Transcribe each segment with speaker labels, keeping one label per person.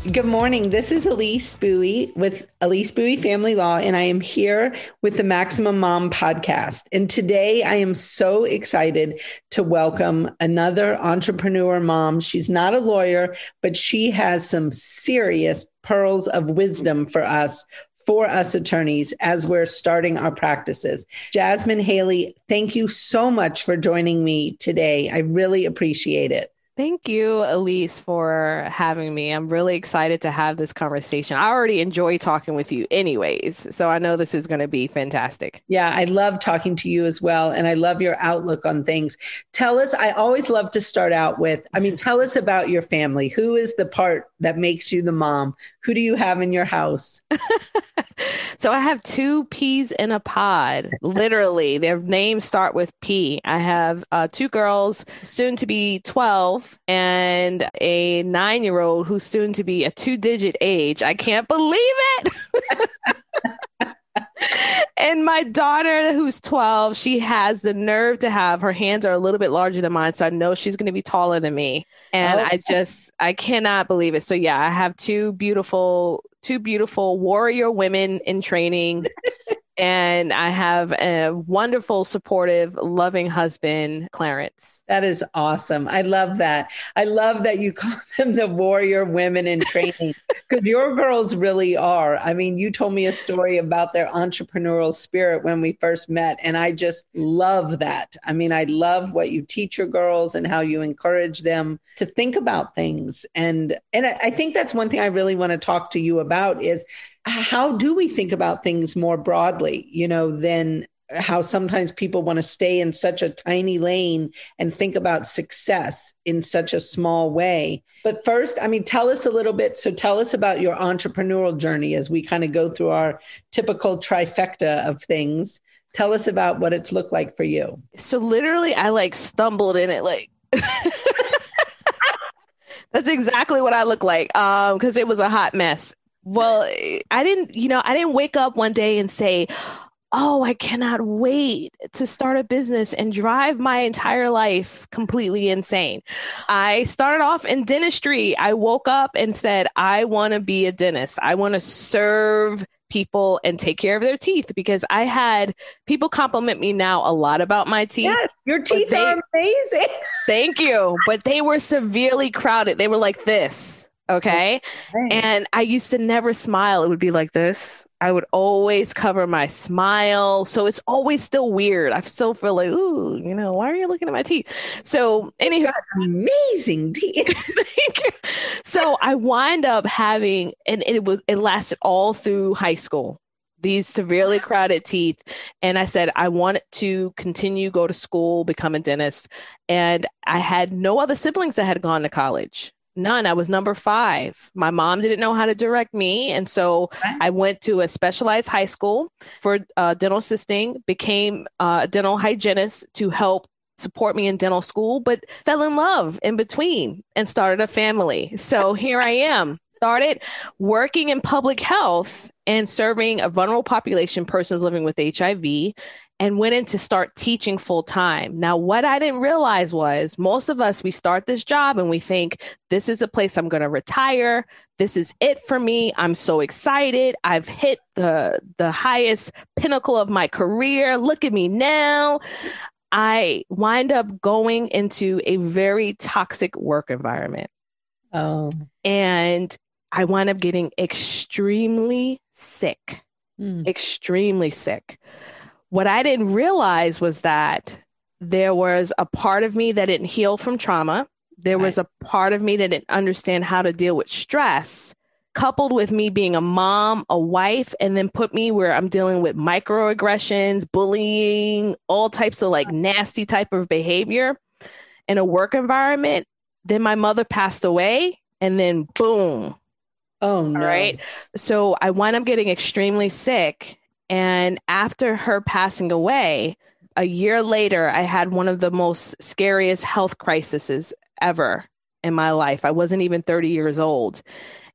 Speaker 1: Good morning. This is Elise Buie with Elise Buie Family Law, and I am here with the Maximum Mom podcast. And today I am so excited to welcome another entrepreneur mom. She's not a lawyer, but she has some serious pearls of wisdom for us for us attorneys as we're starting our practices. Jasmine Haley, thank you so much for joining me today. I really appreciate it.
Speaker 2: Thank you, Elise, for having me. I'm really excited to have this conversation. I already enjoy talking with you, anyways. So I know this is going to be fantastic.
Speaker 1: Yeah, I love talking to you as well. And I love your outlook on things. Tell us, I always love to start out with I mean, tell us about your family. Who is the part that makes you the mom? Who do you have in your house?
Speaker 2: so I have two peas in a pod. Literally, their names start with P. I have uh, two girls, soon to be 12, and a nine year old who's soon to be a two digit age. I can't believe it. and my daughter, who's 12, she has the nerve to have her hands are a little bit larger than mine. So I know she's going to be taller than me. And I just, I cannot believe it. So yeah, I have two beautiful, two beautiful warrior women in training and I have a wonderful, supportive, loving husband, Clarence.
Speaker 1: That is awesome. I love that. I love that you call them the warrior women in training because your girls really are. I mean, you told me a story about their entrepreneurial spirit when we first met, and I just love that. I mean, I love what you teach your girls and how you encourage them to think about things. And and I think that's one thing I really want to talk to you about is how do we think about things more broadly, you know, than how sometimes people want to stay in such a tiny lane and think about success in such a small way. But first, I mean, tell us a little bit. So, tell us about your entrepreneurial journey as we kind of go through our typical trifecta of things. Tell us about what it's looked like for you.
Speaker 2: So, literally, I like stumbled in it, like. That's exactly what I look like. Um, because it was a hot mess. Well, I didn't, you know, I didn't wake up one day and say, Oh, I cannot wait to start a business and drive my entire life completely insane. I started off in dentistry. I woke up and said, I want to be a dentist. I want to serve people and take care of their teeth because I had people compliment me now a lot about my teeth.
Speaker 1: Yes, your teeth they, are amazing.
Speaker 2: thank you. But they were severely crowded. They were like this. Okay. And I used to never smile. It would be like this. I would always cover my smile. So it's always still weird. I still feel like, ooh, you know, why are you looking at my teeth? So, anyway,
Speaker 1: amazing teeth.
Speaker 2: so I wind up having, and it was, it lasted all through high school these severely crowded teeth and i said i wanted to continue go to school become a dentist and i had no other siblings that had gone to college None. I was number five. My mom didn't know how to direct me. And so. I went to a specialized high school for uh, dental assisting, became uh, a dental hygienist to help support me in dental school, but fell in love in between and started a family. So here I am. Started working in public health and serving a vulnerable population, persons living with HIV, and went in to start teaching full time. Now, what I didn't realize was most of us, we start this job and we think, this is a place I'm going to retire. This is it for me. I'm so excited. I've hit the, the highest pinnacle of my career. Look at me now. I wind up going into a very toxic work environment.
Speaker 1: Oh.
Speaker 2: And I wind up getting extremely sick, mm. extremely sick what I didn't realize was that there was a part of me that didn't heal from trauma. There right. was a part of me that didn't understand how to deal with stress, coupled with me being a mom, a wife, and then put me where I'm dealing with microaggressions, bullying, all types of like nasty type of behavior in a work environment. Then my mother passed away, and then boom,
Speaker 1: Oh, no.
Speaker 2: All right. So I wind up getting extremely sick. And after her passing away, a year later, I had one of the most scariest health crises ever in my life. I wasn't even 30 years old.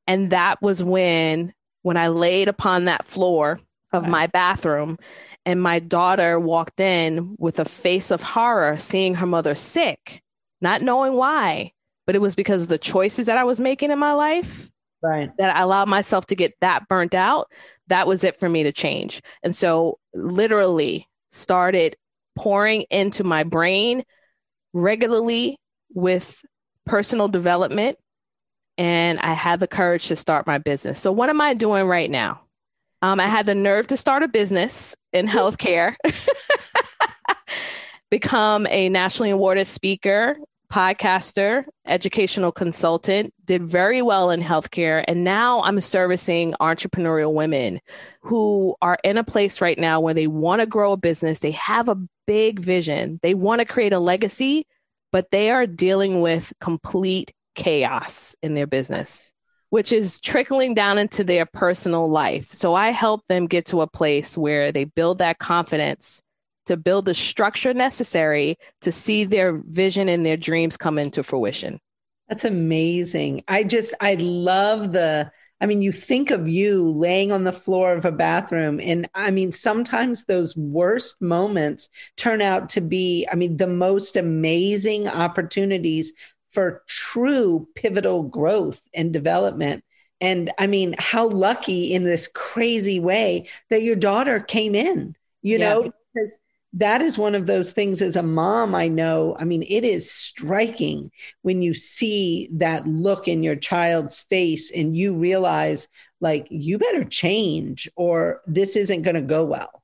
Speaker 2: And that was when when I laid upon that floor of right. my bathroom and my daughter walked in with a face of horror seeing her mother sick, not knowing why, but it was because of the choices that I was making in my life.
Speaker 1: Right.
Speaker 2: That I allowed myself to get that burnt out. That was it for me to change. And so literally started pouring into my brain regularly with personal development and I had the courage to start my business. So, what am I doing right now? Um, I had the nerve to start a business in healthcare, become a nationally awarded speaker, podcaster, educational consultant, did very well in healthcare. And now I'm servicing entrepreneurial women who are in a place right now where they want to grow a business, they have a big vision, they want to create a legacy, but they are dealing with complete chaos in their business, which is trickling down into their personal life. So I help them get to a place where they build that confidence to build the structure necessary to see their vision and their dreams come into fruition.
Speaker 1: That's amazing. I just, I love the, I mean, you think of you laying on the floor of a bathroom. And I mean, sometimes those worst moments turn out to be, I mean, the most amazing opportunities for true pivotal growth and development. And I mean, how lucky in this crazy way that your daughter came in, you yeah. know, because that is one of those things as a mom, I know. I mean, it is striking when you see that look in your child's face and you realize, like, you better change or this isn't going to go well.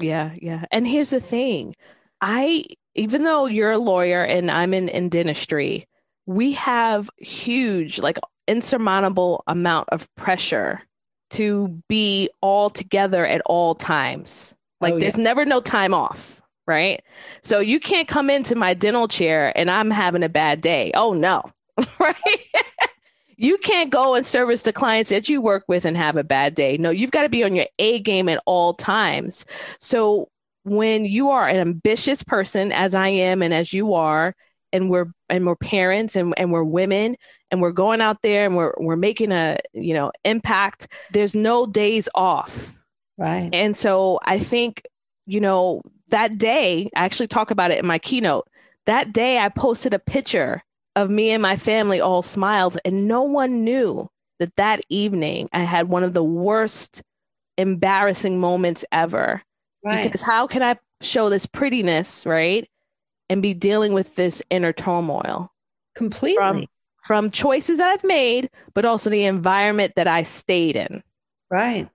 Speaker 2: Yeah, yeah. And here's the thing I, even though you're a lawyer and I'm in, in dentistry, we have huge, like insurmountable amount of pressure to be all together at all times. Like oh, there's yeah. never no time off, right? So you can't come into my dental chair and I'm having a bad day. Oh no. right? you can't go and service the clients that you work with and have a bad day. No, you've got to be on your A game at all times. So when you are an ambitious person as I am and as you are, and we're and we're parents and, and we're women and we're going out there and we're we're making a you know impact there's no days off
Speaker 1: right
Speaker 2: and so i think you know that day i actually talk about it in my keynote that day i posted a picture of me and my family all smiles and no one knew that that evening i had one of the worst embarrassing moments ever right. because how can i show this prettiness right and be dealing with this inner turmoil
Speaker 1: completely
Speaker 2: from, from choices that I've made, but also the environment that I stayed in.
Speaker 1: Right.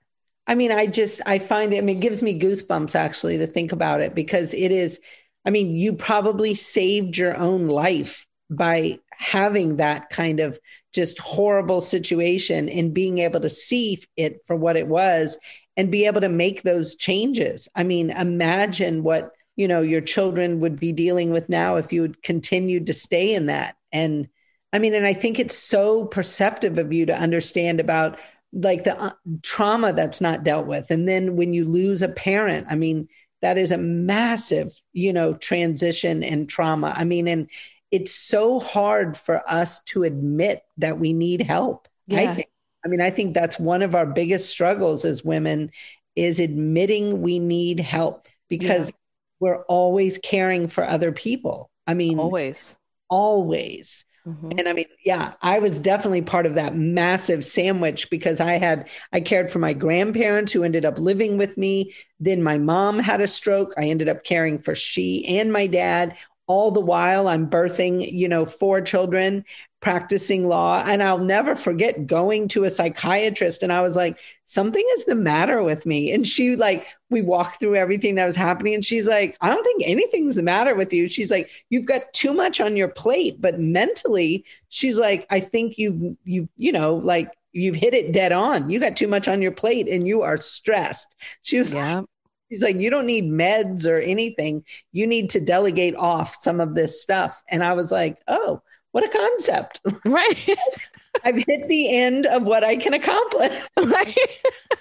Speaker 1: I mean, I just I find it. I mean, it gives me goosebumps actually to think about it because it is. I mean, you probably saved your own life by having that kind of just horrible situation and being able to see it for what it was and be able to make those changes. I mean, imagine what you know your children would be dealing with now if you had continued to stay in that and i mean and i think it's so perceptive of you to understand about like the uh, trauma that's not dealt with and then when you lose a parent i mean that is a massive you know transition and trauma i mean and it's so hard for us to admit that we need help yeah. i think i mean i think that's one of our biggest struggles as women is admitting we need help because yeah we're always caring for other people. I mean,
Speaker 2: always,
Speaker 1: always. Mm-hmm. And I mean, yeah, I was definitely part of that massive sandwich because I had, I cared for my grandparents who ended up living with me. Then my mom had a stroke. I ended up caring for she and my dad. All the while, I'm birthing, you know, four children practicing law. And I'll never forget going to a psychiatrist and I was like, something is the matter with me. And she like, we walked through everything that was happening. And she's like, I don't think anything's the matter with you. She's like, you've got too much on your plate. But mentally, she's like, I think you've you've, you know, like you've hit it dead on. You got too much on your plate and you are stressed. She was yeah. like, She's like, you don't need meds or anything. You need to delegate off some of this stuff. And I was like, oh, what a concept.
Speaker 2: Right.
Speaker 1: I've hit the end of what I can accomplish.
Speaker 2: Right?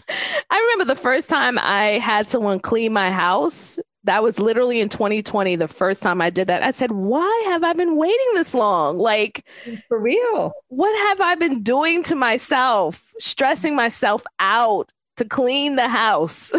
Speaker 2: I remember the first time I had someone clean my house. That was literally in 2020, the first time I did that. I said, Why have I been waiting this long? Like,
Speaker 1: for real.
Speaker 2: What have I been doing to myself, stressing myself out to clean the house?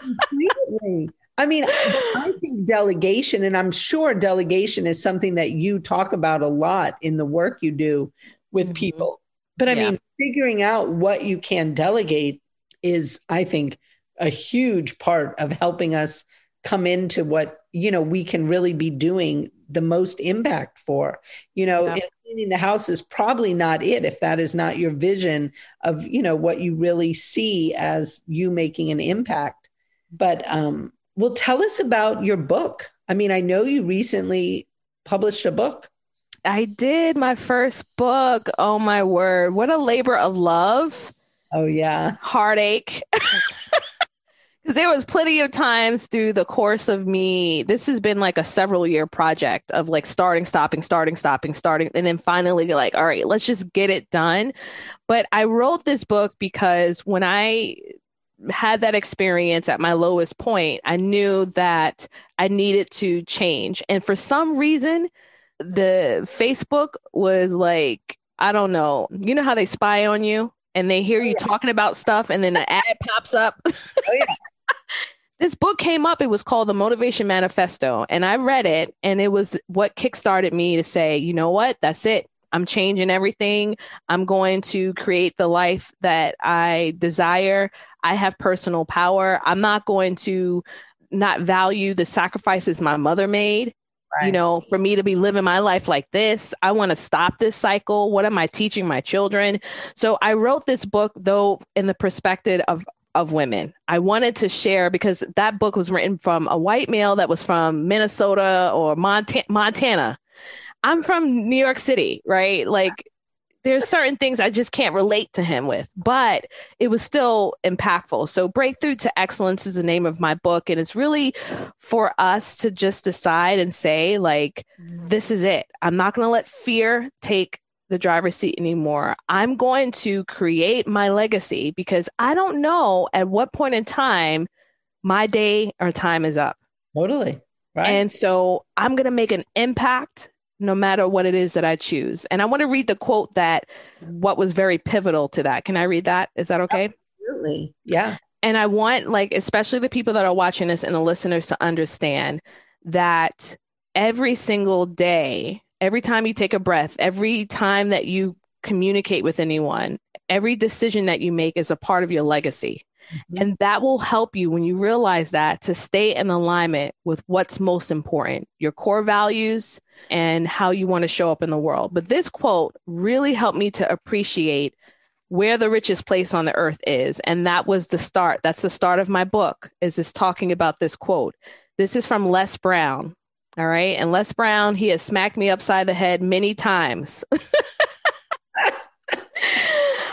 Speaker 1: Completely. I mean, I think delegation, and I'm sure delegation is something that you talk about a lot in the work you do with mm-hmm. people. But I yeah. mean, figuring out what you can delegate is, I think, a huge part of helping us come into what, you know, we can really be doing the most impact for. You know, yeah. cleaning the house is probably not it if that is not your vision of, you know, what you really see as you making an impact. But um, well, tell us about your book. I mean, I know you recently published a book.
Speaker 2: I did my first book. Oh my word. What a labor of love.
Speaker 1: Oh yeah.
Speaker 2: Heartache. Because there was plenty of times through the course of me, this has been like a several year project of like starting, stopping, starting, stopping, starting, and then finally like, all right, let's just get it done. But I wrote this book because when I had that experience at my lowest point, I knew that I needed to change. And for some reason, the Facebook was like, I don't know, you know how they spy on you and they hear oh, you yeah. talking about stuff and then the ad pops up? Oh, yeah. this book came up. It was called The Motivation Manifesto. And I read it and it was what kickstarted me to say, you know what? That's it. I'm changing everything. I'm going to create the life that I desire. I have personal power. I'm not going to not value the sacrifices my mother made. Right. You know, for me to be living my life like this, I want to stop this cycle. What am I teaching my children? So I wrote this book, though, in the perspective of of women. I wanted to share because that book was written from a white male that was from Minnesota or Monta- Montana. I'm from New York City, right? Like there's certain things I just can't relate to him with, but it was still impactful. So, Breakthrough to Excellence is the name of my book. And it's really for us to just decide and say, like, mm-hmm. this is it. I'm not going to let fear take the driver's seat anymore. I'm going to create my legacy because I don't know at what point in time my day or time is up.
Speaker 1: Totally. Right.
Speaker 2: And so I'm going to make an impact no matter what it is that I choose. And I want to read the quote that what was very pivotal to that. Can I read that? Is that okay?
Speaker 1: Absolutely. Yeah.
Speaker 2: And I want like especially the people that are watching this and the listeners to understand that every single day, every time you take a breath, every time that you communicate with anyone, every decision that you make is a part of your legacy. Mm-hmm. And that will help you when you realize that to stay in alignment with what's most important, your core values and how you want to show up in the world. But this quote really helped me to appreciate where the richest place on the earth is. And that was the start. That's the start of my book, is this talking about this quote. This is from Les Brown. All right. And Les Brown, he has smacked me upside the head many times.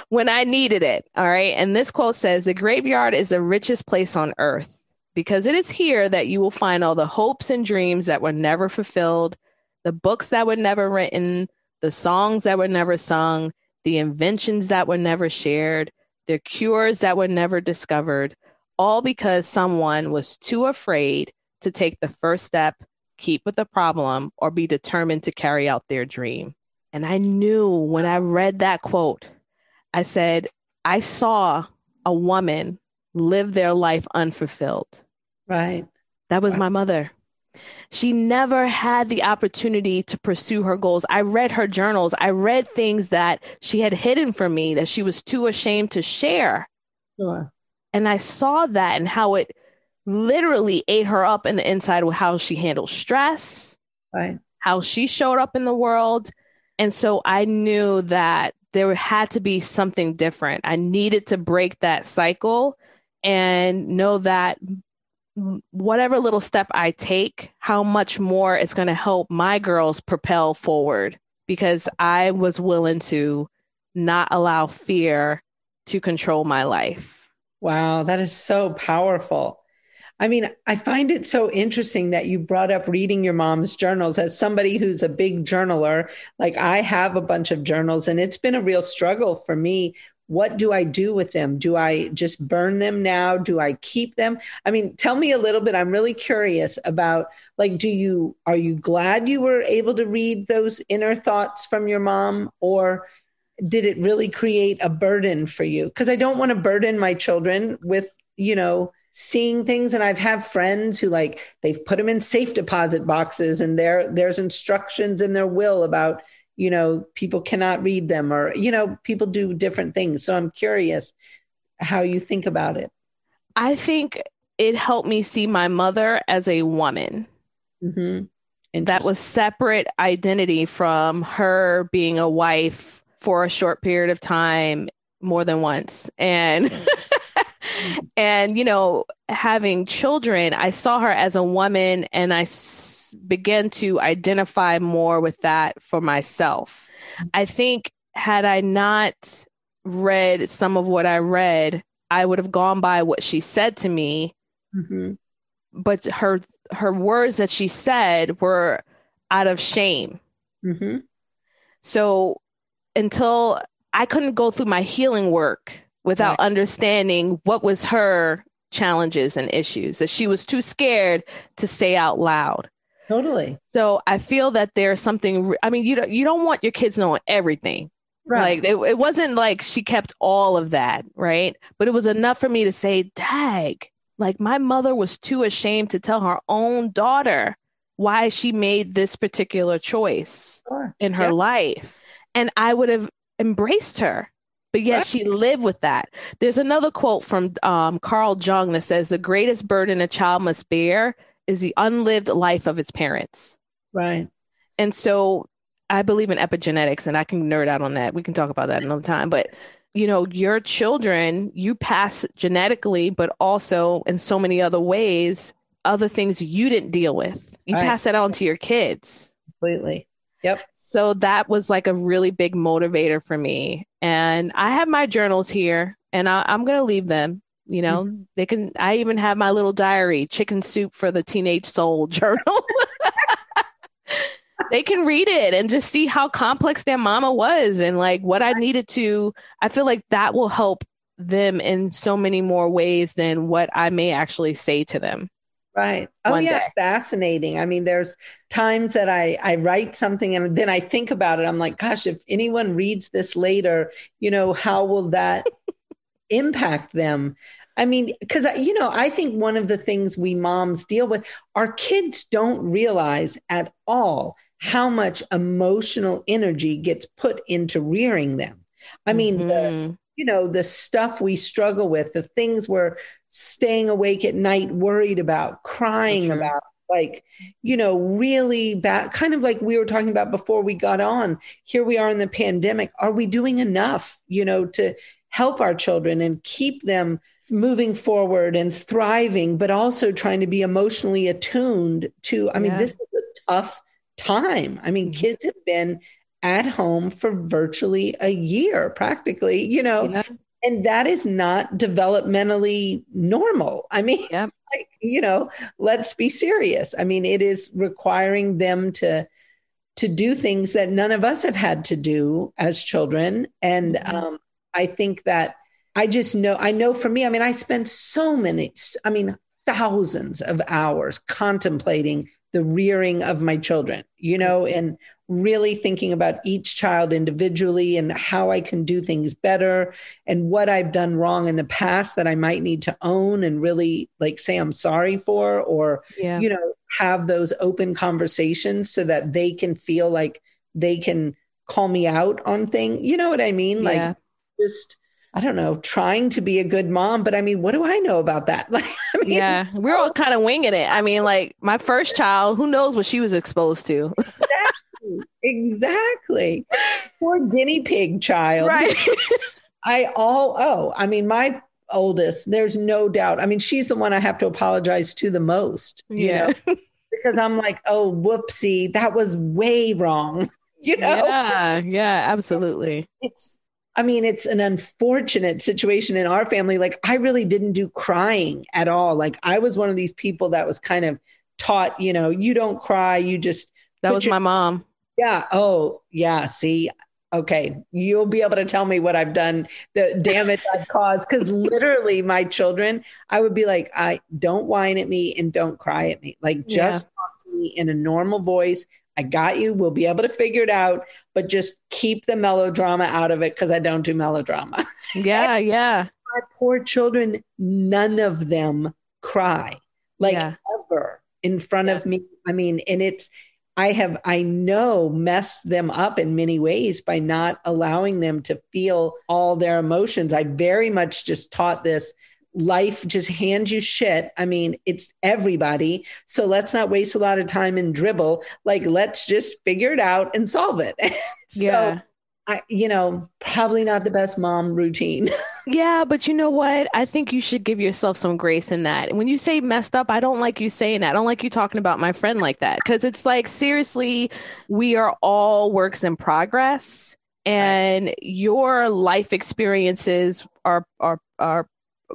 Speaker 2: when I needed it. All right. And this quote says The graveyard is the richest place on earth because it is here that you will find all the hopes and dreams that were never fulfilled, the books that were never written, the songs that were never sung, the inventions that were never shared, the cures that were never discovered, all because someone was too afraid to take the first step, keep with the problem, or be determined to carry out their dream. And I knew when I read that quote, I said, I saw a woman live their life unfulfilled.
Speaker 1: Right.
Speaker 2: That was
Speaker 1: right.
Speaker 2: my mother. She never had the opportunity to pursue her goals. I read her journals. I read things that she had hidden from me that she was too ashamed to share.
Speaker 1: Sure.
Speaker 2: And I saw that and how it literally ate her up in the inside with how she handled stress,
Speaker 1: right.
Speaker 2: how she showed up in the world. And so I knew that there had to be something different. I needed to break that cycle and know that whatever little step I take, how much more it's going to help my girls propel forward because I was willing to not allow fear to control my life.
Speaker 1: Wow, that is so powerful. I mean, I find it so interesting that you brought up reading your mom's journals as somebody who's a big journaler. Like I have a bunch of journals and it's been a real struggle for me. What do I do with them? Do I just burn them now? Do I keep them? I mean, tell me a little bit. I'm really curious about like do you are you glad you were able to read those inner thoughts from your mom or did it really create a burden for you? Because I don't want to burden my children with, you know, seeing things. And I've had friends who like they've put them in safe deposit boxes and there there's instructions in their will about you know people cannot read them or you know people do different things. So I'm curious how you think about it.
Speaker 2: I think it helped me see my mother as a woman. Mm-hmm. that was separate identity from her being a wife for a short period of time more than once. And and you know having children i saw her as a woman and I s- began to identify more with that for myself i think had i not read some of what i read i would have gone by what she said to me mm-hmm. but her her words that she said were out of shame mm-hmm. so until i couldn't go through my healing work without right. understanding what was her challenges and issues that she was too scared to say out loud.
Speaker 1: Totally.
Speaker 2: So I feel that there's something. I mean, you don't you don't want your kids knowing everything. Right. Like it, it wasn't like she kept all of that, right? But it was enough for me to say, "Dag." Like my mother was too ashamed to tell her own daughter why she made this particular choice sure. in her life, and I would have embraced her but yet she lived with that. There's another quote from um, Carl Jung that says, The greatest burden a child must bear is the unlived life of its parents.
Speaker 1: Right.
Speaker 2: And so I believe in epigenetics, and I can nerd out on that. We can talk about that another time. But, you know, your children, you pass genetically, but also in so many other ways, other things you didn't deal with. You right. pass that on to your kids.
Speaker 1: Completely. Yep.
Speaker 2: So that was like a really big motivator for me. And I have my journals here and I, am going to leave them. You know, mm-hmm. they can, I even have my little diary, Chicken Soup for the Teenage Soul journal. they can read it and just see how complex their mama was and like what I needed to. I feel like that will help them in so many more ways than what I may actually say to them.
Speaker 1: Right. Oh yeah, day. fascinating. I mean, there's times that I I write something and then I think about it. I'm like, gosh, if anyone reads this later, you know, how will that impact them? I mean, because you know, I think one of the things we moms deal with, our kids don't realize at all how much emotional energy gets put into rearing them. I mean, mm-hmm. the you know the stuff we struggle with, the things we're staying awake at night worried about, crying so about, like, you know, really bad, kind of like we were talking about before we got on. Here we are in the pandemic. Are we doing enough, you know, to help our children and keep them moving forward and thriving, but also trying to be emotionally attuned to? I mean, this is a tough time. I mean, mm-hmm. kids have been at home for virtually a year, practically, you know, yeah and that is not developmentally normal i mean yep. like you know let's be serious i mean it is requiring them to to do things that none of us have had to do as children and mm-hmm. um, i think that i just know i know for me i mean i spent so many i mean thousands of hours contemplating the rearing of my children you know and really thinking about each child individually and how I can do things better and what I've done wrong in the past that I might need to own and really like say I'm sorry for or yeah. you know have those open conversations so that they can feel like they can call me out on things. You know what I mean? Like yeah. just I don't know, trying to be a good mom, but I mean, what do I know about that? Like, I mean,
Speaker 2: yeah, we're all kind of winging it. I mean, like my first child, who knows what she was exposed to?
Speaker 1: Exactly. Poor guinea pig child.
Speaker 2: Right.
Speaker 1: I all oh, I mean, my oldest, there's no doubt. I mean, she's the one I have to apologize to the most. yeah. Know? because I'm like, oh, whoopsie, that was way wrong. You know?
Speaker 2: Yeah, yeah, absolutely.
Speaker 1: It's I mean, it's an unfortunate situation in our family. Like, I really didn't do crying at all. Like, I was one of these people that was kind of taught, you know, you don't cry, you just.
Speaker 2: That was your, my mom.
Speaker 1: Yeah. Oh, yeah. See, okay, you'll be able to tell me what I've done, the damage I've caused. Because literally, my children, I would be like, I don't whine at me and don't cry at me. Like, just yeah. talk to me in a normal voice. I got you. We'll be able to figure it out, but just keep the melodrama out of it because I don't do melodrama.
Speaker 2: Yeah, yeah.
Speaker 1: My poor children, none of them cry like yeah. ever in front yeah. of me. I mean, and it's, I have, I know, messed them up in many ways by not allowing them to feel all their emotions. I very much just taught this life just hands you shit. I mean, it's everybody. So let's not waste a lot of time and dribble. Like, let's just figure it out and solve it. so, yeah. I, you know, probably not the best mom routine.
Speaker 2: yeah, but you know what? I think you should give yourself some grace in that. When you say messed up, I don't like you saying that. I don't like you talking about my friend like that because it's like, seriously, we are all works in progress and your life experiences are are are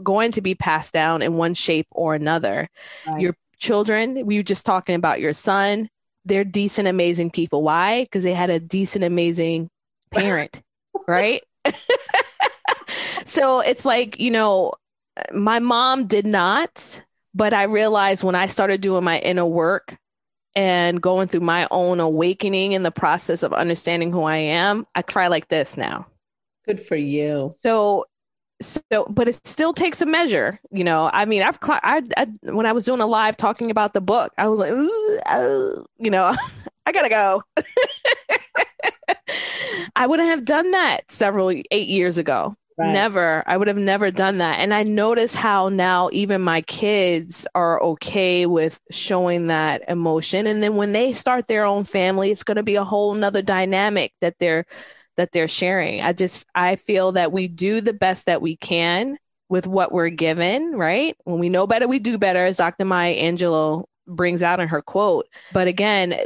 Speaker 2: going to be passed down in one shape or another. Right. Your children, we were just talking about your son, they're decent, amazing people. Why? Because they had a decent, amazing parent, right? so it's like, you know, my mom did not, but I realized when I started doing my inner work and going through my own awakening in the process of understanding who I am, I cry like this now.
Speaker 1: Good for you.
Speaker 2: So so but it still takes a measure you know i mean i've I, I when i was doing a live talking about the book i was like oh, you know i gotta go i wouldn't have done that several eight years ago right. never i would have never done that and i notice how now even my kids are okay with showing that emotion and then when they start their own family it's going to be a whole nother dynamic that they're that they're sharing. I just I feel that we do the best that we can with what we're given, right? When we know better, we do better, as Dr. Maya Angelou brings out in her quote. But again,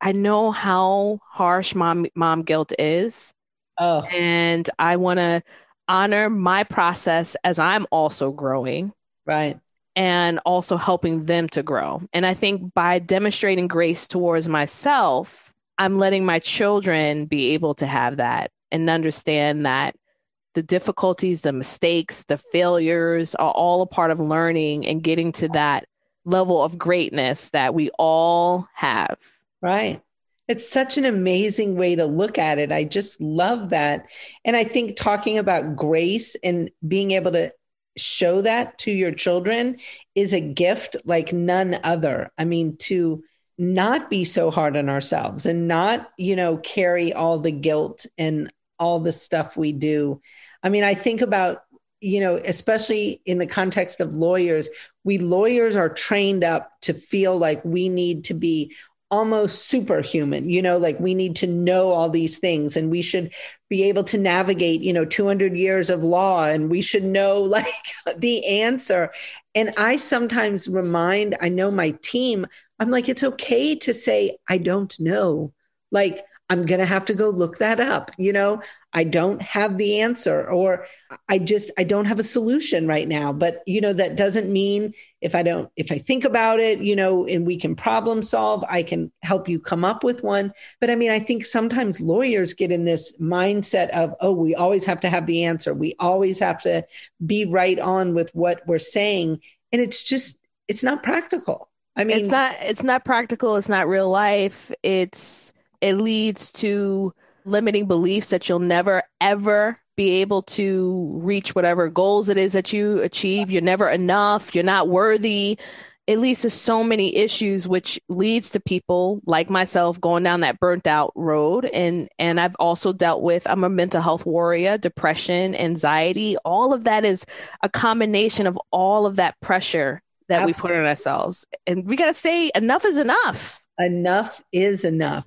Speaker 2: I know how harsh mom mom guilt is. Oh. And I want to honor my process as I'm also growing.
Speaker 1: Right.
Speaker 2: And also helping them to grow. And I think by demonstrating grace towards myself, I'm letting my children be able to have that and understand that the difficulties, the mistakes, the failures are all a part of learning and getting to that level of greatness that we all have.
Speaker 1: Right. It's such an amazing way to look at it. I just love that. And I think talking about grace and being able to show that to your children is a gift like none other. I mean, to not be so hard on ourselves and not, you know, carry all the guilt and all the stuff we do. I mean, I think about, you know, especially in the context of lawyers, we lawyers are trained up to feel like we need to be almost superhuman. You know like we need to know all these things and we should be able to navigate you know 200 years of law and we should know like the answer. And i sometimes remind i know my team i'm like it's okay to say i don't know. Like I'm going to have to go look that up. You know, I don't have the answer or I just I don't have a solution right now, but you know that doesn't mean if I don't if I think about it, you know, and we can problem solve, I can help you come up with one. But I mean, I think sometimes lawyers get in this mindset of, "Oh, we always have to have the answer. We always have to be right on with what we're saying." And it's just it's not practical. I mean,
Speaker 2: it's not it's not practical, it's not real life. It's it leads to limiting beliefs that you'll never ever be able to reach whatever goals it is that you achieve. You're never enough. You're not worthy. It leads to so many issues, which leads to people like myself going down that burnt out road. And and I've also dealt with I'm a mental health warrior, depression, anxiety. All of that is a combination of all of that pressure that Absolutely. we put on ourselves. And we gotta say enough is enough.
Speaker 1: Enough is enough.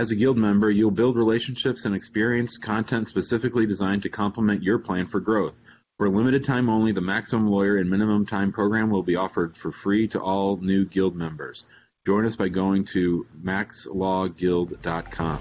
Speaker 3: As a Guild member, you'll build relationships and experience content specifically designed to complement your plan for growth. For a limited time only, the Maximum Lawyer in Minimum Time program will be offered for free to all new Guild members. Join us by going to maxlawguild.com.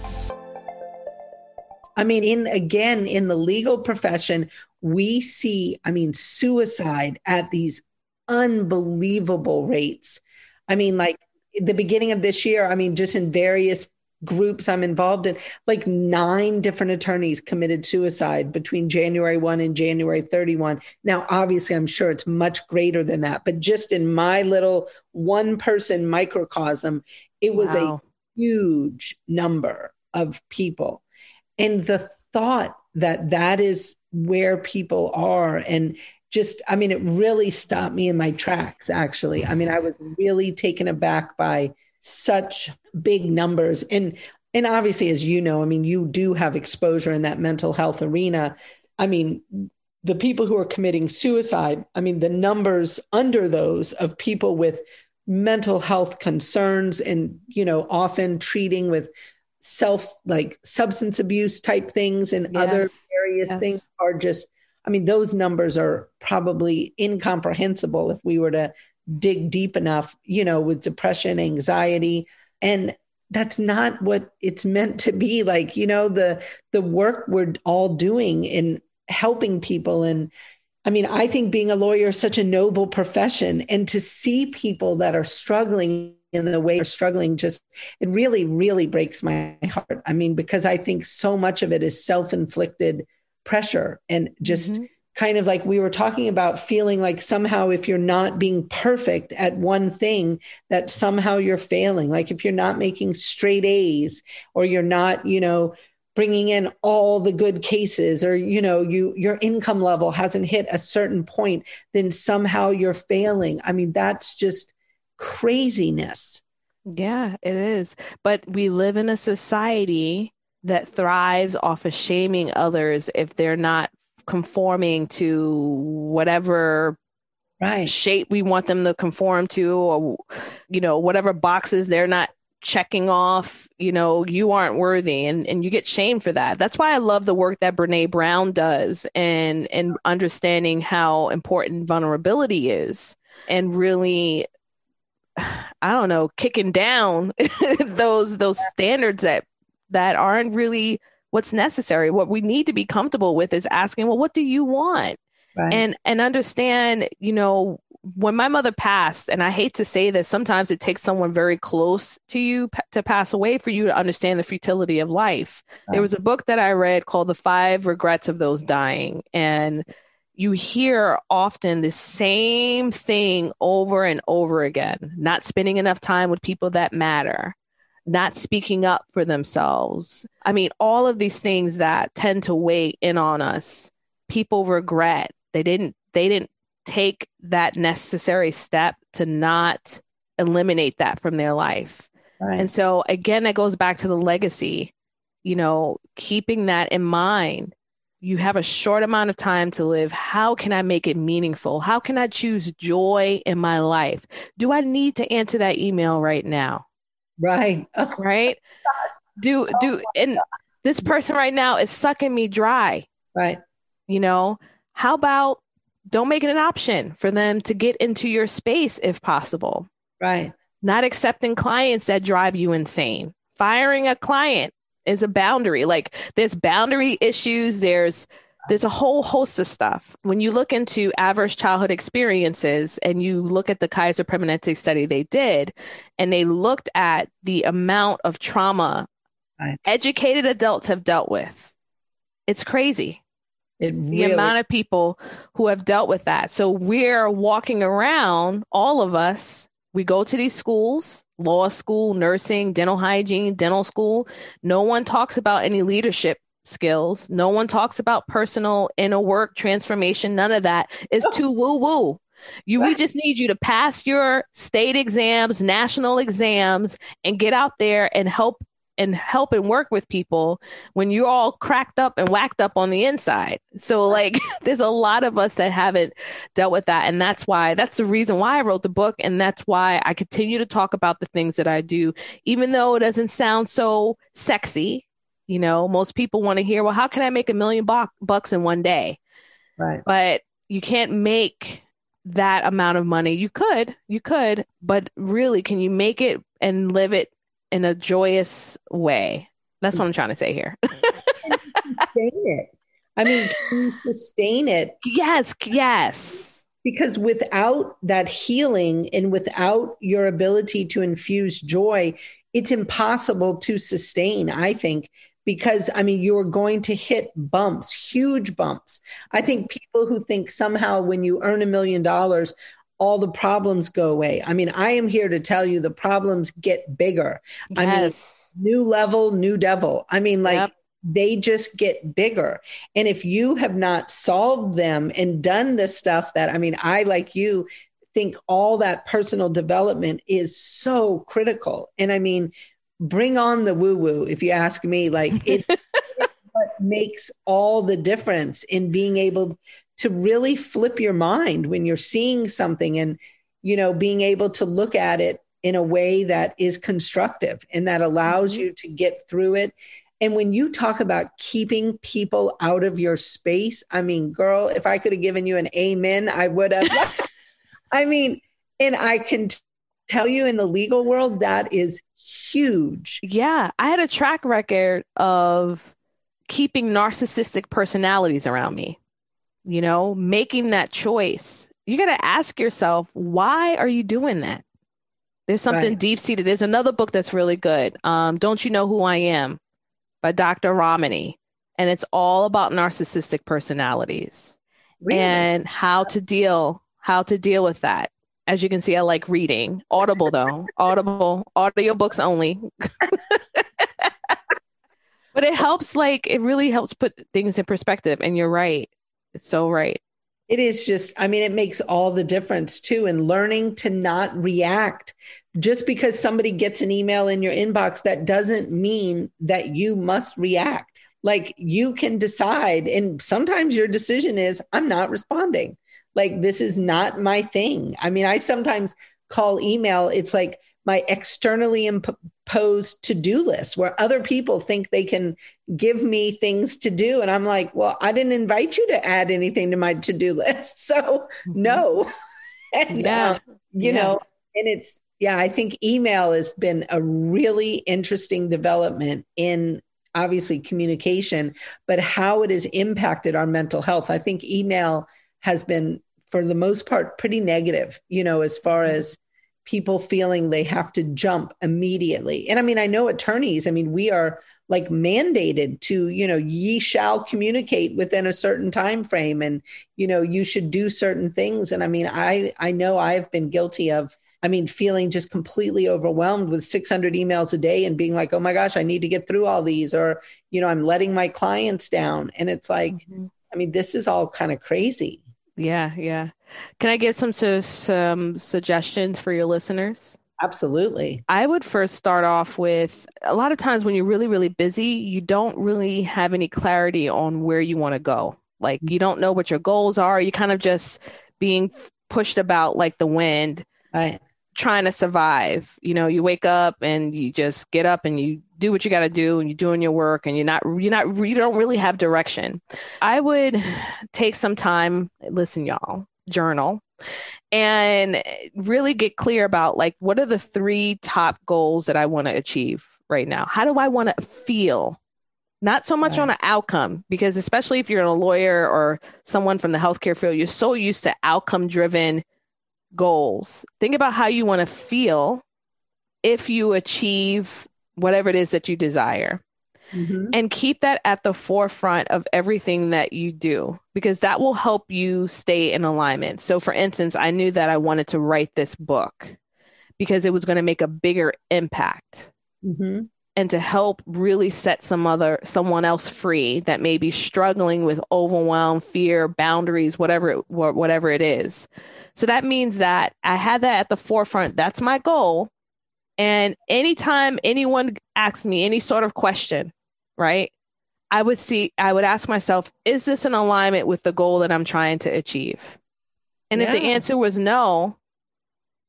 Speaker 1: I mean, in again, in the legal profession, we see, I mean, suicide at these unbelievable rates. I mean, like the beginning of this year, I mean, just in various groups I'm involved in, like nine different attorneys committed suicide between January 1 and January 31. Now, obviously, I'm sure it's much greater than that, but just in my little one person microcosm, it was wow. a huge number of people and the thought that that is where people are and just i mean it really stopped me in my tracks actually i mean i was really taken aback by such big numbers and and obviously as you know i mean you do have exposure in that mental health arena i mean the people who are committing suicide i mean the numbers under those of people with mental health concerns and you know often treating with self like substance abuse type things and yes. other various yes. things are just i mean those numbers are probably incomprehensible if we were to dig deep enough you know with depression anxiety and that's not what it's meant to be like you know the the work we're all doing in helping people and I mean, I think being a lawyer is such a noble profession. And to see people that are struggling in the way they're struggling just it really really breaks my heart i mean because i think so much of it is self-inflicted pressure and just mm-hmm. Kind of like we were talking about feeling like somehow if you're not being perfect at one thing that somehow you're failing like if you're not making straight a's or you're not you know bringing in all the good cases or you know you your income level hasn't hit a certain point then somehow you're failing i mean that's just craziness.
Speaker 2: Yeah, it is. But we live in a society that thrives off of shaming others if they're not conforming to whatever
Speaker 1: right.
Speaker 2: shape we want them to conform to or you know whatever boxes they're not checking off you know you aren't worthy and and you get shamed for that that's why i love the work that brene brown does and and understanding how important vulnerability is and really I don't know, kicking down those those standards that that aren't really what's necessary. What we need to be comfortable with is asking, well, what do you want? Right. And and understand, you know, when my mother passed, and I hate to say this, sometimes it takes someone very close to you p- to pass away for you to understand the futility of life. Right. There was a book that I read called The Five Regrets of Those Dying. And you hear often the same thing over and over again not spending enough time with people that matter not speaking up for themselves i mean all of these things that tend to weigh in on us people regret they didn't they didn't take that necessary step to not eliminate that from their life right. and so again that goes back to the legacy you know keeping that in mind you have a short amount of time to live. How can I make it meaningful? How can I choose joy in my life? Do I need to answer that email right now?
Speaker 1: Right.
Speaker 2: Oh, right. Do do and this person right now is sucking me dry.
Speaker 1: Right.
Speaker 2: You know, how about don't make it an option for them to get into your space if possible.
Speaker 1: Right.
Speaker 2: Not accepting clients that drive you insane. Firing a client is a boundary. Like there's boundary issues, there's there's a whole host of stuff. When you look into adverse childhood experiences and you look at the Kaiser Permanente study they did, and they looked at the amount of trauma right. educated adults have dealt with, it's crazy. It really- the amount of people who have dealt with that. So we're walking around, all of us, we go to these schools, law school, nursing, dental hygiene, dental school. No one talks about any leadership skills. No one talks about personal inner work transformation. None of that is oh. too woo woo. You, we just need you to pass your state exams, national exams, and get out there and help and help and work with people when you're all cracked up and whacked up on the inside. So like there's a lot of us that haven't dealt with that and that's why that's the reason why I wrote the book and that's why I continue to talk about the things that I do even though it doesn't sound so sexy. You know, most people want to hear, well, how can I make a million bucks in one day?
Speaker 1: Right.
Speaker 2: But you can't make that amount of money. You could, you could, but really, can you make it and live it in a joyous way? That's what I'm trying to say here.
Speaker 1: sustain it. I mean, can you sustain it?
Speaker 2: Yes, yes.
Speaker 1: Because without that healing and without your ability to infuse joy, it's impossible to sustain, I think, because I mean, you're going to hit bumps, huge bumps. I think people who think somehow when you earn a million dollars, all the problems go away. I mean, I am here to tell you the problems get bigger.
Speaker 2: Yes.
Speaker 1: I mean, new level, new devil. I mean, like, yep. they just get bigger. And if you have not solved them and done the stuff that, I mean, I, like you, think all that personal development is so critical. And I mean, bring on the woo woo if you ask me like it what makes all the difference in being able to really flip your mind when you're seeing something and you know being able to look at it in a way that is constructive and that allows mm-hmm. you to get through it and when you talk about keeping people out of your space i mean girl if i could have given you an amen i would have i mean and i can tell you in the legal world that is huge.
Speaker 2: Yeah. I had a track record of keeping narcissistic personalities around me, you know, making that choice. You got to ask yourself, why are you doing that? There's something right. deep seated. There's another book that's really good. Um, Don't You Know Who I Am by Dr. Ramani. And it's all about narcissistic personalities really? and how to deal, how to deal with that as you can see, I like reading. Audible though. Audible, audiobooks only. but it helps like it really helps put things in perspective and you're right. It's so right.
Speaker 1: It is just, I mean, it makes all the difference too. And learning to not react just because somebody gets an email in your inbox, that doesn't mean that you must react. Like you can decide. And sometimes your decision is, I'm not responding. Like, this is not my thing. I mean, I sometimes call email, it's like my externally imposed to do list where other people think they can give me things to do. And I'm like, well, I didn't invite you to add anything to my to do list. So, mm-hmm. no. and, yeah. Uh, you yeah. know, and it's, yeah, I think email has been a really interesting development in obviously communication, but how it has impacted our mental health. I think email has been, for the most part, pretty negative, you know, as far mm-hmm. as people feeling they have to jump immediately. And I mean, I know attorneys, I mean, we are like mandated to, you know, ye shall communicate within a certain time frame and, you know, you should do certain things. And I mean, I I know I've been guilty of I mean, feeling just completely overwhelmed with 600 emails a day and being like, oh my gosh, I need to get through all these, or, you know, I'm letting my clients down. And it's like, mm-hmm. I mean, this is all kind of crazy.
Speaker 2: Yeah, yeah. Can I get some some suggestions for your listeners?
Speaker 1: Absolutely.
Speaker 2: I would first start off with a lot of times when you're really really busy, you don't really have any clarity on where you want to go. Like you don't know what your goals are. You kind of just being pushed about like the wind.
Speaker 1: Right
Speaker 2: trying to survive. You know, you wake up and you just get up and you do what you got to do and you're doing your work and you're not you're not you don't really have direction. I would take some time, listen y'all, journal and really get clear about like what are the three top goals that I want to achieve right now? How do I want to feel? Not so much right. on an outcome, because especially if you're a lawyer or someone from the healthcare field, you're so used to outcome driven goals. Think about how you want to feel if you achieve whatever it is that you desire. Mm-hmm. And keep that at the forefront of everything that you do because that will help you stay in alignment. So, for instance, I knew that I wanted to write this book because it was going to make a bigger impact. Mm-hmm. And to help really set some other someone else free that may be struggling with overwhelm, fear, boundaries, whatever it, whatever it is. So that means that I had that at the forefront. That's my goal. And anytime anyone asks me any sort of question, right? I would see, I would ask myself, is this in alignment with the goal that I'm trying to achieve? And yeah. if the answer was no,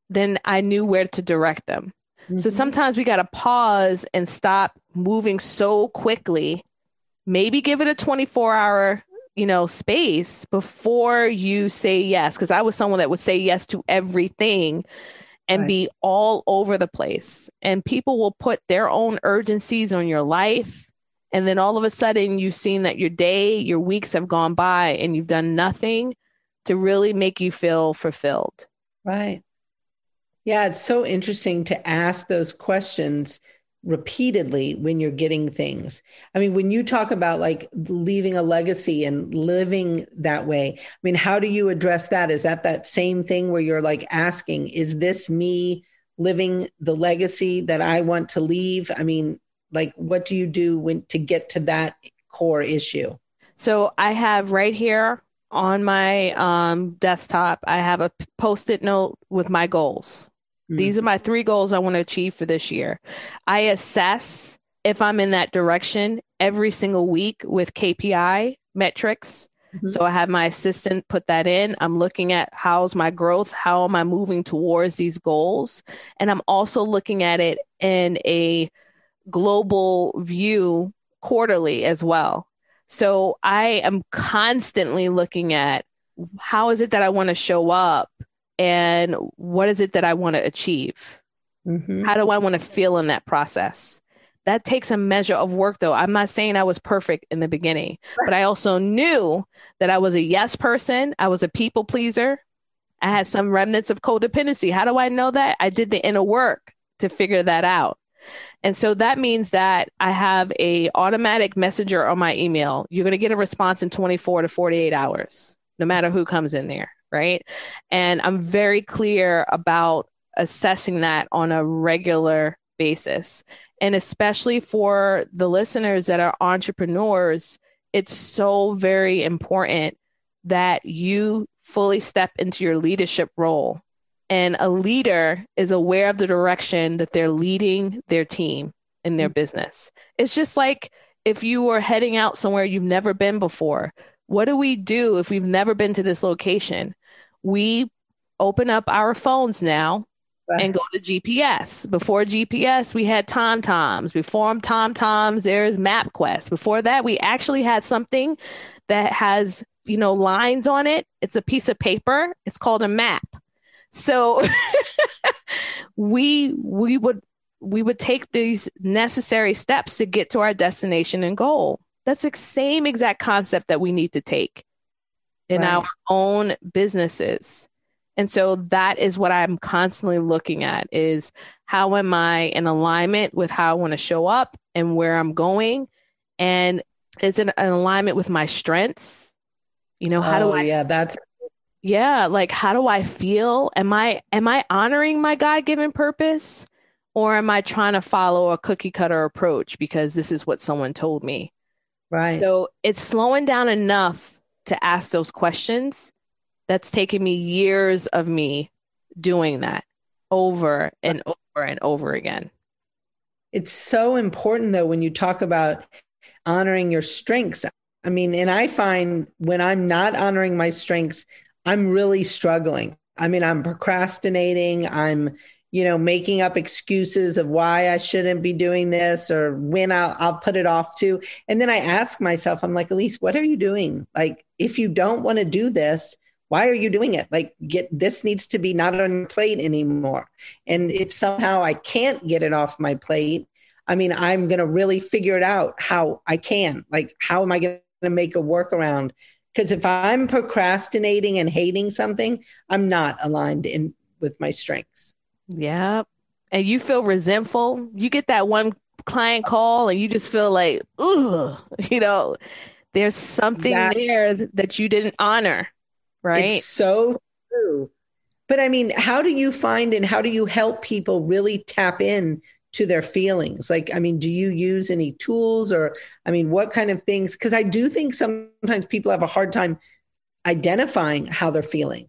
Speaker 2: then I knew where to direct them. Mm-hmm. So sometimes we got to pause and stop moving so quickly. Maybe give it a 24 hour, you know, space before you say yes. Cause I was someone that would say yes to everything and right. be all over the place. And people will put their own urgencies on your life. And then all of a sudden, you've seen that your day, your weeks have gone by and you've done nothing to really make you feel fulfilled.
Speaker 1: Right. Yeah, it's so interesting to ask those questions repeatedly when you're getting things. I mean, when you talk about like leaving a legacy and living that way, I mean, how do you address that? Is that that same thing where you're like asking, is this me living the legacy that I want to leave? I mean, like what do you do when to get to that core issue?
Speaker 2: So I have right here on my um, desktop, I have a post-it note with my goals. These are my three goals I want to achieve for this year. I assess if I'm in that direction every single week with KPI metrics. Mm-hmm. So I have my assistant put that in. I'm looking at how's my growth? How am I moving towards these goals? And I'm also looking at it in a global view quarterly as well. So I am constantly looking at how is it that I want to show up and what is it that I want to achieve? Mm-hmm. How do I want to feel in that process? That takes a measure of work, though. I'm not saying I was perfect in the beginning, but I also knew that I was a yes person. I was a people pleaser. I had some remnants of codependency. How do I know that? I did the inner work to figure that out. And so that means that I have a automatic messenger on my email. You're going to get a response in 24 to 48 hours, no matter who comes in there right? And I'm very clear about assessing that on a regular basis. And especially for the listeners that are entrepreneurs, it's so very important that you fully step into your leadership role. And a leader is aware of the direction that they're leading their team in their business. It's just like if you were heading out somewhere you've never been before. What do we do if we've never been to this location? We open up our phones now right. and go to GPS. Before GPS, we had Tom Toms. Before Tom Toms, there's MapQuest. Before that, we actually had something that has, you know, lines on it. It's a piece of paper. It's called a map. So we we would we would take these necessary steps to get to our destination and goal. That's the same exact concept that we need to take in right. our own businesses. And so that is what I'm constantly looking at is how am I in alignment with how I want to show up and where I'm going? And is it an alignment with my strengths? You know, how oh, do I
Speaker 1: Yeah, that's
Speaker 2: Yeah, like how do I feel? Am I am I honoring my God-given purpose or am I trying to follow a cookie cutter approach because this is what someone told me?
Speaker 1: Right.
Speaker 2: So it's slowing down enough to ask those questions, that's taken me years of me doing that over and over and over again.
Speaker 1: It's so important though when you talk about honoring your strengths. I mean, and I find when I'm not honoring my strengths, I'm really struggling. I mean, I'm procrastinating. I'm you know, making up excuses of why I shouldn't be doing this or when I'll, I'll put it off to. And then I ask myself, I'm like, Elise, what are you doing? Like, if you don't want to do this, why are you doing it? Like, get this needs to be not on your plate anymore. And if somehow I can't get it off my plate, I mean, I'm going to really figure it out how I can. Like, how am I going to make a workaround? Because if I'm procrastinating and hating something, I'm not aligned in with my strengths.
Speaker 2: Yeah. And you feel resentful. You get that one client call and you just feel like, ugh, you know, there's something that, there that you didn't honor. Right.
Speaker 1: It's so true. But I mean, how do you find and how do you help people really tap in to their feelings? Like, I mean, do you use any tools or, I mean, what kind of things? Because I do think sometimes people have a hard time identifying how they're feeling.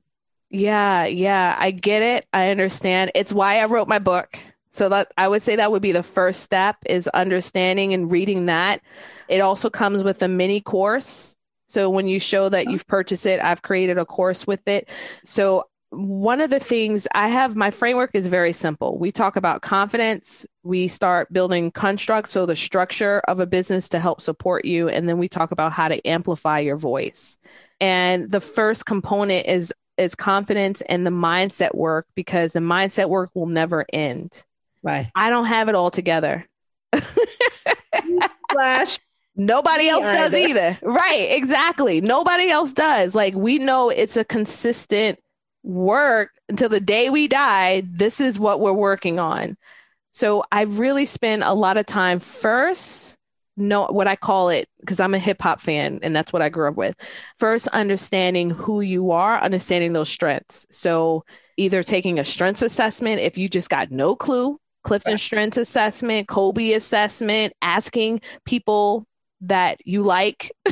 Speaker 2: Yeah, yeah, I get it. I understand. It's why I wrote my book. So that I would say that would be the first step is understanding and reading that. It also comes with a mini course. So when you show that oh. you've purchased it, I've created a course with it. So one of the things I have, my framework is very simple. We talk about confidence. We start building constructs, so the structure of a business to help support you. And then we talk about how to amplify your voice. And the first component is is confidence and the mindset work because the mindset work will never end.
Speaker 1: Right.
Speaker 2: I don't have it all together.
Speaker 1: Flash.
Speaker 2: Nobody
Speaker 1: Me
Speaker 2: else does
Speaker 1: either.
Speaker 2: either. Right, exactly. Nobody else does. Like we know it's a consistent work until the day we die. This is what we're working on. So I really spend a lot of time first know what I call it because I'm a hip hop fan and that's what I grew up with. First understanding who you are, understanding those strengths. So either taking a strengths assessment if you just got no clue, Clifton strengths assessment, Kolbe assessment, asking people that you like.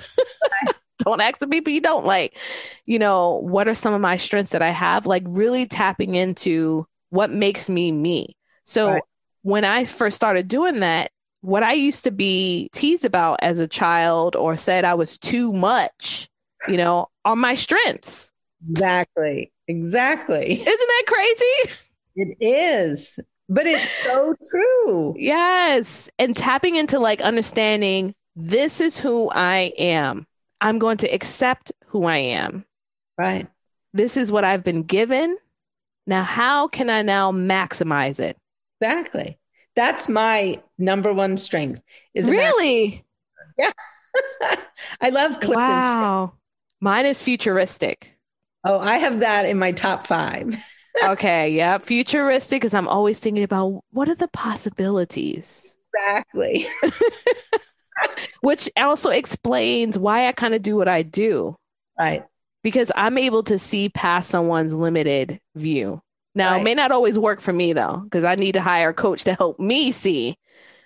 Speaker 2: don't ask the people you don't like. You know, what are some of my strengths that I have? Like really tapping into what makes me me. So
Speaker 1: Right.
Speaker 2: when I first started doing that, what I used to be teased about as a child or said I was too much, you know, are my strengths.
Speaker 1: Exactly. Exactly.
Speaker 2: Isn't that crazy?
Speaker 1: It is. But it's so true.
Speaker 2: Yes. And tapping into like understanding this is who I am. I'm going to accept who I am.
Speaker 1: Right.
Speaker 2: This is what I've been given. Now, how can I now maximize it?
Speaker 1: Exactly. That's my number one strength. Is
Speaker 2: really?
Speaker 1: ma- I love Clifton's.
Speaker 2: Wow. Mine is futuristic.
Speaker 1: Oh, I have that in my top five.
Speaker 2: okay. Yeah. Futuristic because I'm always thinking about what are the possibilities,
Speaker 1: Exactly.
Speaker 2: which also explains why I kind of do what I do.
Speaker 1: Right.
Speaker 2: because I'm able to see past someone's limited view. Now, it may not always work for me though, because I need to hire a coach to help me see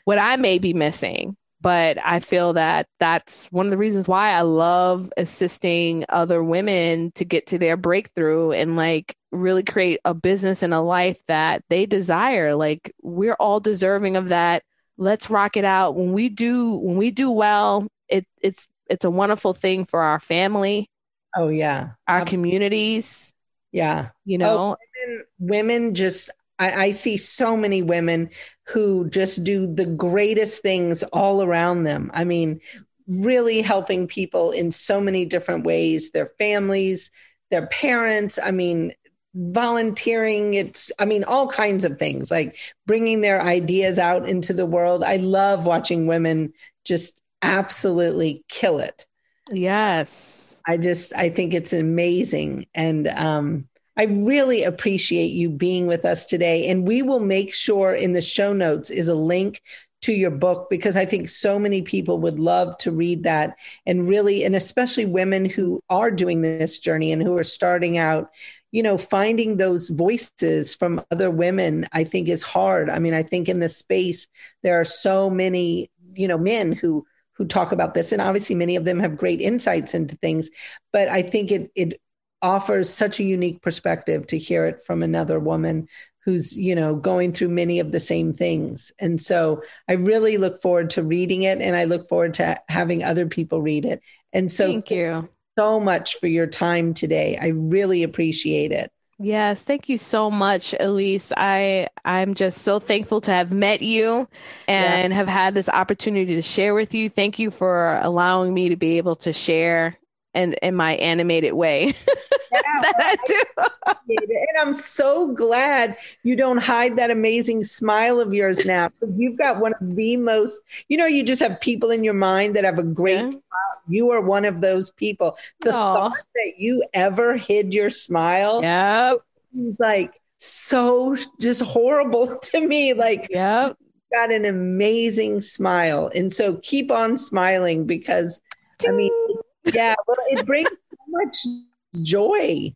Speaker 2: what I may be missing. But I feel that that's one of the reasons why I love assisting other women to get to their breakthrough and like really create a business and a life that they desire. Like we're all deserving of that. Let's rock it out. When we do when we do well, it it's it's a wonderful thing for our family
Speaker 1: Oh yeah.
Speaker 2: our
Speaker 1: Abs-
Speaker 2: communities,
Speaker 1: Yeah.
Speaker 2: you know.
Speaker 1: Oh, Women, women just I, I see so many women who just do the greatest things all around them. I mean, really helping people in so many different ways, their families, their parents. I mean, volunteering it's i mean all kinds of things like bringing their ideas out into the world i love watching women just absolutely kill it
Speaker 2: yes.
Speaker 1: I just I think it's amazing and um I really appreciate you being with us today and we will make sure in the show notes is a link to your book because I think so many people would love to read that and really and especially women who are doing this journey and who are starting out you know finding those voices from other women I think is hard. I mean I think in this space there are so many you know men who who talk about this and obviously many of them have great insights into things but i think it it offers such a unique perspective to hear it from another woman who's you know going through many of the same things and so i really look forward to reading it and i look forward to having other people read it and so
Speaker 2: Thank you.
Speaker 1: so much for your time today i really appreciate it
Speaker 2: Yes, thank you so much, Elise. I I'm just so thankful to have met you and have had this opportunity to share with you. Thank you for allowing me to be able to share and in my animated way that I do.
Speaker 1: and i'm so glad you don't hide that amazing smile of yours now. you've got one of the most you know you just have people in your mind that have a great
Speaker 2: Yeah.
Speaker 1: smile you are one of those people the
Speaker 2: Aw.
Speaker 1: thought that you ever hid your smile
Speaker 2: Yep.
Speaker 1: seems like so just horrible to me like
Speaker 2: yeah.
Speaker 1: got an amazing smile and so keep on smiling because i mean yeah well it brings so much joy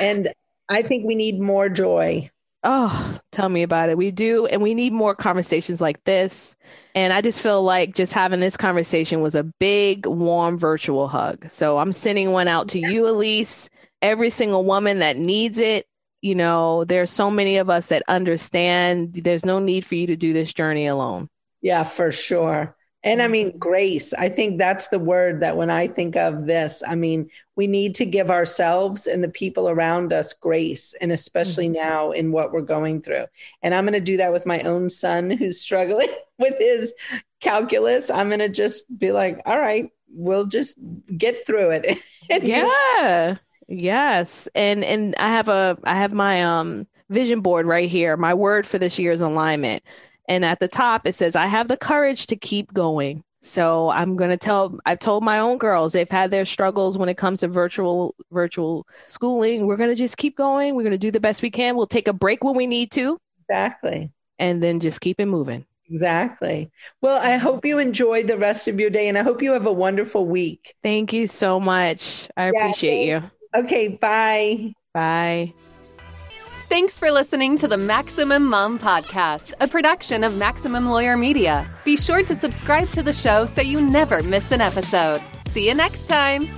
Speaker 1: and i think we need more joy
Speaker 2: Oh, tell me about it. We do. And we need more conversations like this. And I just feel like just having this conversation was a big, warm virtual hug. So I'm sending one out to you, Elise, every single woman that needs it. you know, there's so many of us that understand there's no need for you to do this journey alone.
Speaker 1: Yeah, for sure. And I mean, grace. I think that's the word that when I think of this, I mean, we need to give ourselves and the people around us grace, and especially mm-hmm. now in what we're going through. And I'm going to do that with my own son who's struggling with his calculus. I'm going to just be like, all right, we'll just get through it.
Speaker 2: yeah. Yes. And and I have a I have my um vision board right here. My word for this year is alignment. And at the top, it says, I have the courage to keep going. So I'm going to tell, I've told my own girls, they've had their struggles when it comes to virtual, virtual schooling. We're going to just keep going. We're going to do the best we can. We'll take a break when we need to.
Speaker 1: Exactly.
Speaker 2: And then just keep it moving.
Speaker 1: Exactly. Well, I hope you enjoyed the rest of your day and I hope you have a wonderful week.
Speaker 2: Thank you so much. I yeah, appreciate you.
Speaker 1: Okay. Bye.
Speaker 2: Bye.
Speaker 4: Thanks for listening to the Maximum Mom Podcast, a production of Maximum Lawyer Media. Be sure to subscribe to the show so you never miss an episode. See you next time.